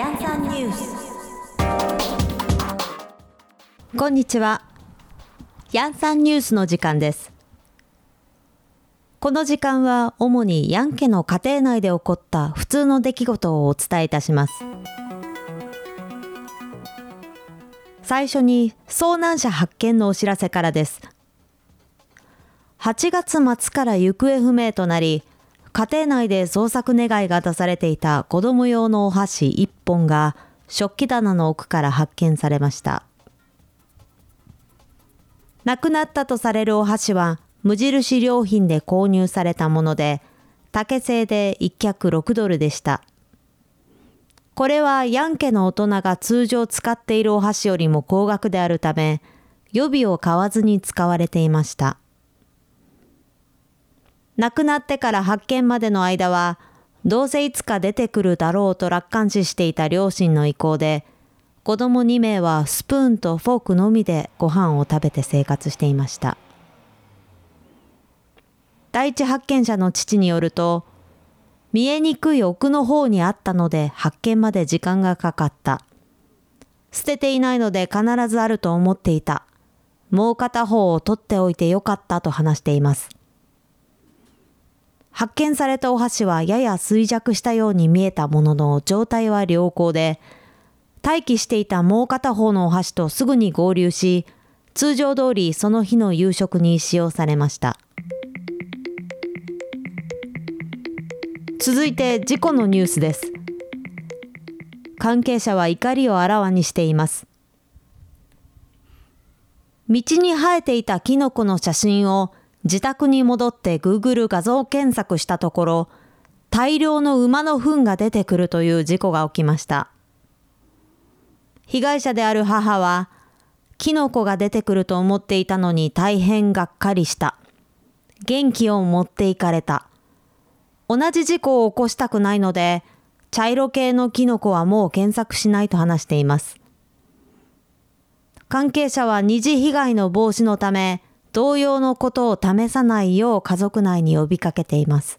ヤンサンニュースこんにちは。ヤンサンニュースの時間です。この時間は主にヤン家の家庭内で起こった普通の出来事をお伝えいたします。最初に遭難者発見のお知らせからです。8月末から行方不明となり、家庭内で捜索願いが出されていた子供用のお箸1本が食器棚の奥から発見されました。亡くなったとされるお箸は無印良品で購入されたもので、竹製で1脚6ドルでした。これはヤン家の大人が通常使っているお箸よりも高額であるため、予備を買わずに使われていました。亡くなってから発見までの間は、どうせいつか出てくるだろうと楽観視していた両親の意向で、子供2名はスプーンとフォークのみでご飯を食べて生活していました。第一発見者の父によると、見えにくい奥の方にあったので発見まで時間がかかった。捨てていないので必ずあると思っていた。もう片方を取っておいてよかったと話しています。発見されたお箸はやや衰弱したように見えたものの状態は良好で、待機していたもう片方のお箸とすぐに合流し、通常通りその日の夕食に使用されました。続いて事故のニュースです。関係者は怒りをあらわにしています。道に生えていたキノコの写真を自宅に戻って Google 画像検索したところ、大量の馬の糞が出てくるという事故が起きました。被害者である母は、キノコが出てくると思っていたのに大変がっかりした。元気を持っていかれた。同じ事故を起こしたくないので、茶色系のキノコはもう検索しないと話しています。関係者は二次被害の防止のため、同様のことを試さないよう家族内に呼びかけています。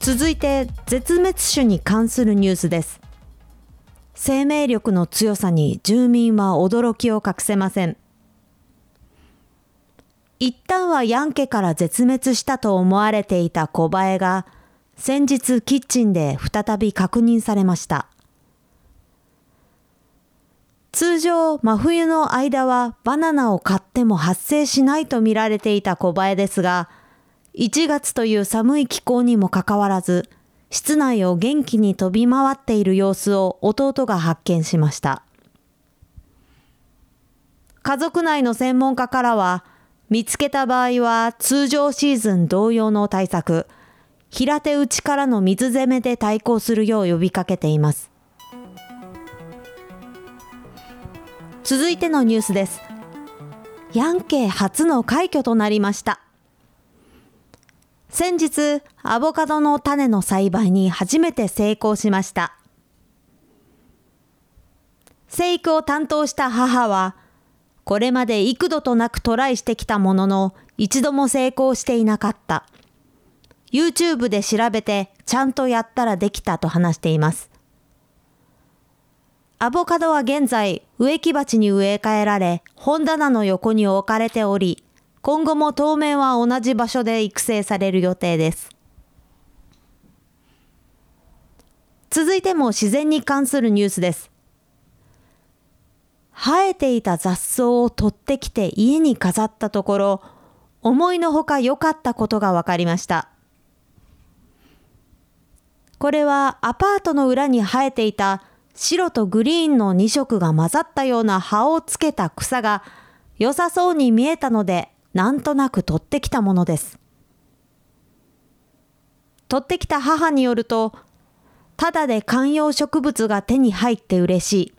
続いて、絶滅種に関するニュースです。生命力の強さに住民は驚きを隠せません。一旦はヤン家から絶滅したと思われていた小バエが、先日キッチンで再び確認されました。通常、真冬の間はバナナを買っても発生しないと見られていた小バエですが、1月という寒い気候にもかかわらず、室内を元気に飛び回っている様子を弟が発見しました。家族内の専門家からは、見つけた場合は通常シーズン同様の対策、平手打ちからの水攻めで対抗するよう呼びかけています。続いてのニュースです。ヤン家初の快挙となりました。先日、アボカドの種の栽培に初めて成功しました。生育を担当した母は、これまで幾度となくトライしてきたものの、一度も成功していなかった。YouTube で調べて、ちゃんとやったらできたと話しています。アボカドは現在、植木鉢に植え替えられ、本棚の横に置かれており、今後も当面は同じ場所で育成される予定です。続いても自然に関するニュースです。生えていた雑草を取ってきて家に飾ったところ、思いのほか良かったことが分かりました。これはアパートの裏に生えていた白とグリーンの2色が混ざったような葉をつけた草が良さそうに見えたので、なんとなく取ってきたものです。取ってきた母によると、ただで観葉植物が手に入って嬉しい。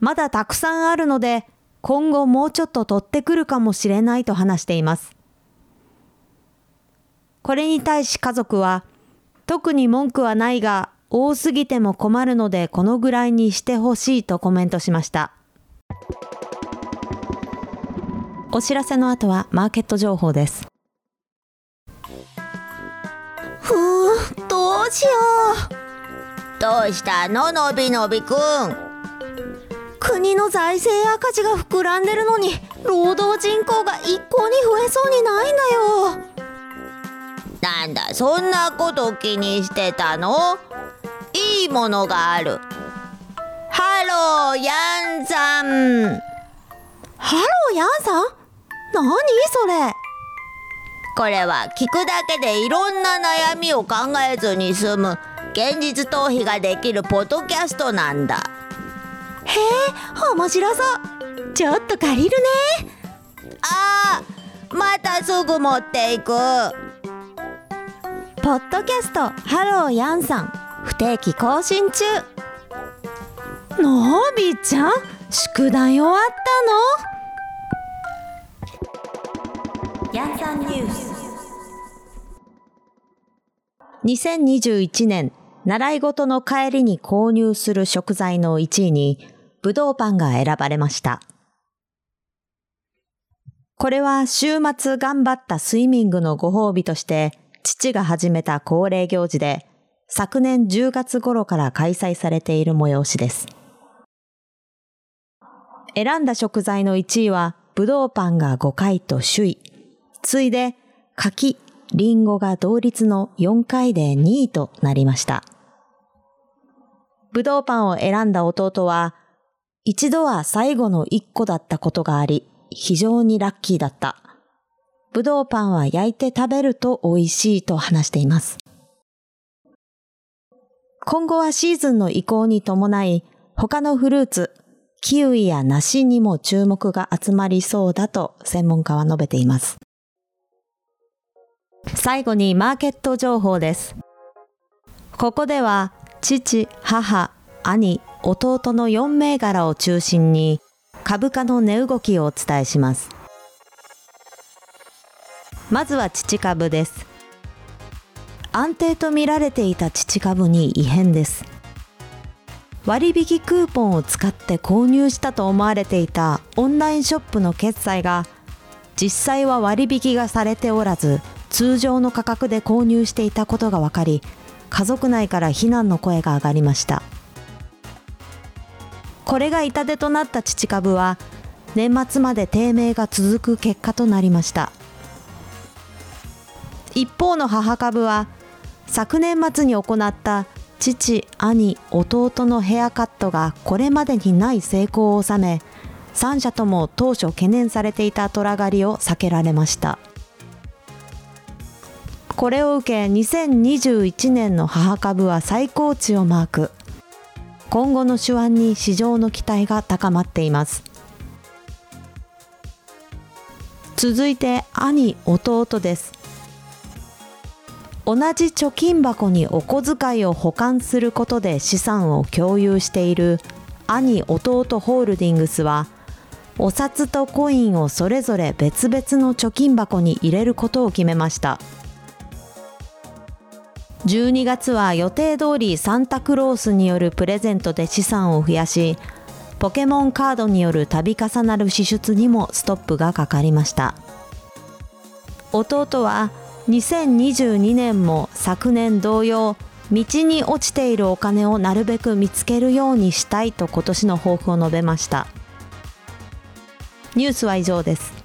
まだたくさんあるので、今後もうちょっと取ってくるかもしれないと話しています。これに対し家族は、特に文句はないが、多すぎても困るのでこのぐらいにしてほしいとコメントしました。お知らせの後はマーケット情報です。ふうどどうしようどうしたののびのびくん国の財政赤字が膨らんでるのに労働人口が一向に増えそうにないんだよなんだそんなこと気にしてたの？いいものがある。ハローヤンさんハローヤンさん何それ？これは聞くだけでいろんな悩みを考えずに済む現実逃避ができるポッドキャストなんだ。へえ面白そう。ちょっと借りるね。あーまたすぐ持っていく。ポッドキャストハローヤンさん不定期更新中。のびちゃん宿題終わったの？ヤンさんニュース。2021年習い事の帰りに購入する食材の1位にぶどうパンが選ばれました。これは週末頑張ったスイミングのご褒美として父が始めた恒例行事で昨年10月頃から開催されている催しです。選んだ食材の1位は、ぶどうパンが5回と首位。次いで、柿、りんごが同率の4回で2位となりました。ぶどうパンを選んだ弟は、一度は最後の1個だったことがあり、非常にラッキーだった。ぶどうパンは焼いて食べると美味しいと話しています。今後はシーズンの移行に伴い、他のフルーツ、キウイや梨にも注目が集まりそうだと専門家は述べています。最後にマーケット情報です。ここでは父、母、兄、弟の4銘柄を中心に株価の値動きをお伝えします。まずは父株です。安定と見られていた父株に異変です。割引クーポンを使って購入したと思われていたオンラインショップの決済が実際は割引がされておらず通常の価格で購入していたことが分かり家族内から非難の声が上がりました。これが痛手となった父株は年末まで低迷が続く結果となりました。一方の母株は昨年末に行った父、兄、弟のヘアカットがこれまでにない成功を収め、3社とも当初懸念されていた虎狩りを避けられました。これを受け2021年の母株は最高値をマーク。今後の手腕に市場の期待が高まっています。続いて兄、弟です。同じ貯金箱にお小遣いを保管することで資産を共有している兄弟ホールディングスはお札とコインをそれぞれ別々の貯金箱に入れることを決めました。12月は予定通りサンタクロースによるプレゼントで資産を増やしポケモンカードによる度重なる支出にもストップがかかりました。弟は2022年も昨年同様道に落ちているお金をなるべく見つけるようにしたいと今年の抱負を述べました。ニュースは以上です。